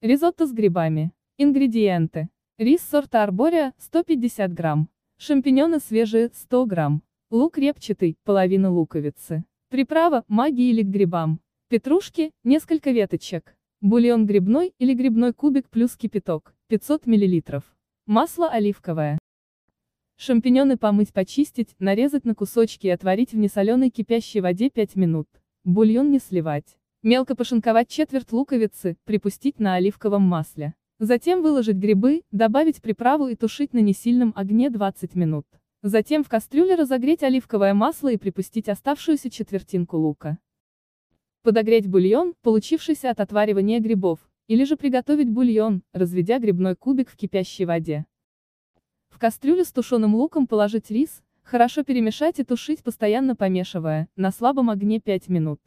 Ризотто с грибами. Ингредиенты. Рис сорта арбория, 150 грамм. Шампиньоны свежие, 100 грамм. Лук репчатый, половина луковицы. Приправа, маги или к грибам. Петрушки, несколько веточек. Бульон грибной или грибной кубик плюс кипяток, 500 мл. Масло оливковое. Шампиньоны помыть, почистить, нарезать на кусочки и отварить в несоленой кипящей воде 5 минут. Бульон не сливать. Мелко пошинковать четверть луковицы, припустить на оливковом масле. Затем выложить грибы, добавить приправу и тушить на несильном огне 20 минут. Затем в кастрюле разогреть оливковое масло и припустить оставшуюся четвертинку лука. Подогреть бульон, получившийся от отваривания грибов, или же приготовить бульон, разведя грибной кубик в кипящей воде. В кастрюлю с тушеным луком положить рис, хорошо перемешать и тушить постоянно помешивая, на слабом огне 5 минут.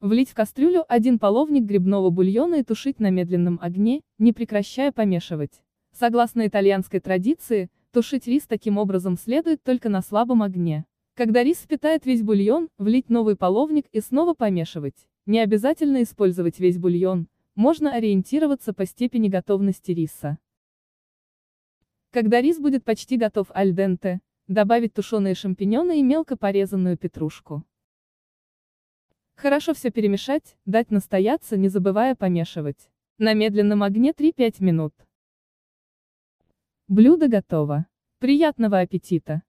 Влить в кастрюлю один половник грибного бульона и тушить на медленном огне, не прекращая помешивать. Согласно итальянской традиции, тушить рис таким образом следует только на слабом огне. Когда рис впитает весь бульон, влить новый половник и снова помешивать. Не обязательно использовать весь бульон, можно ориентироваться по степени готовности риса. Когда рис будет почти готов аль денте, добавить тушеные шампиньоны и мелко порезанную петрушку. Хорошо все перемешать, дать настояться, не забывая помешивать. На медленном огне 3-5 минут. Блюдо готово. Приятного аппетита!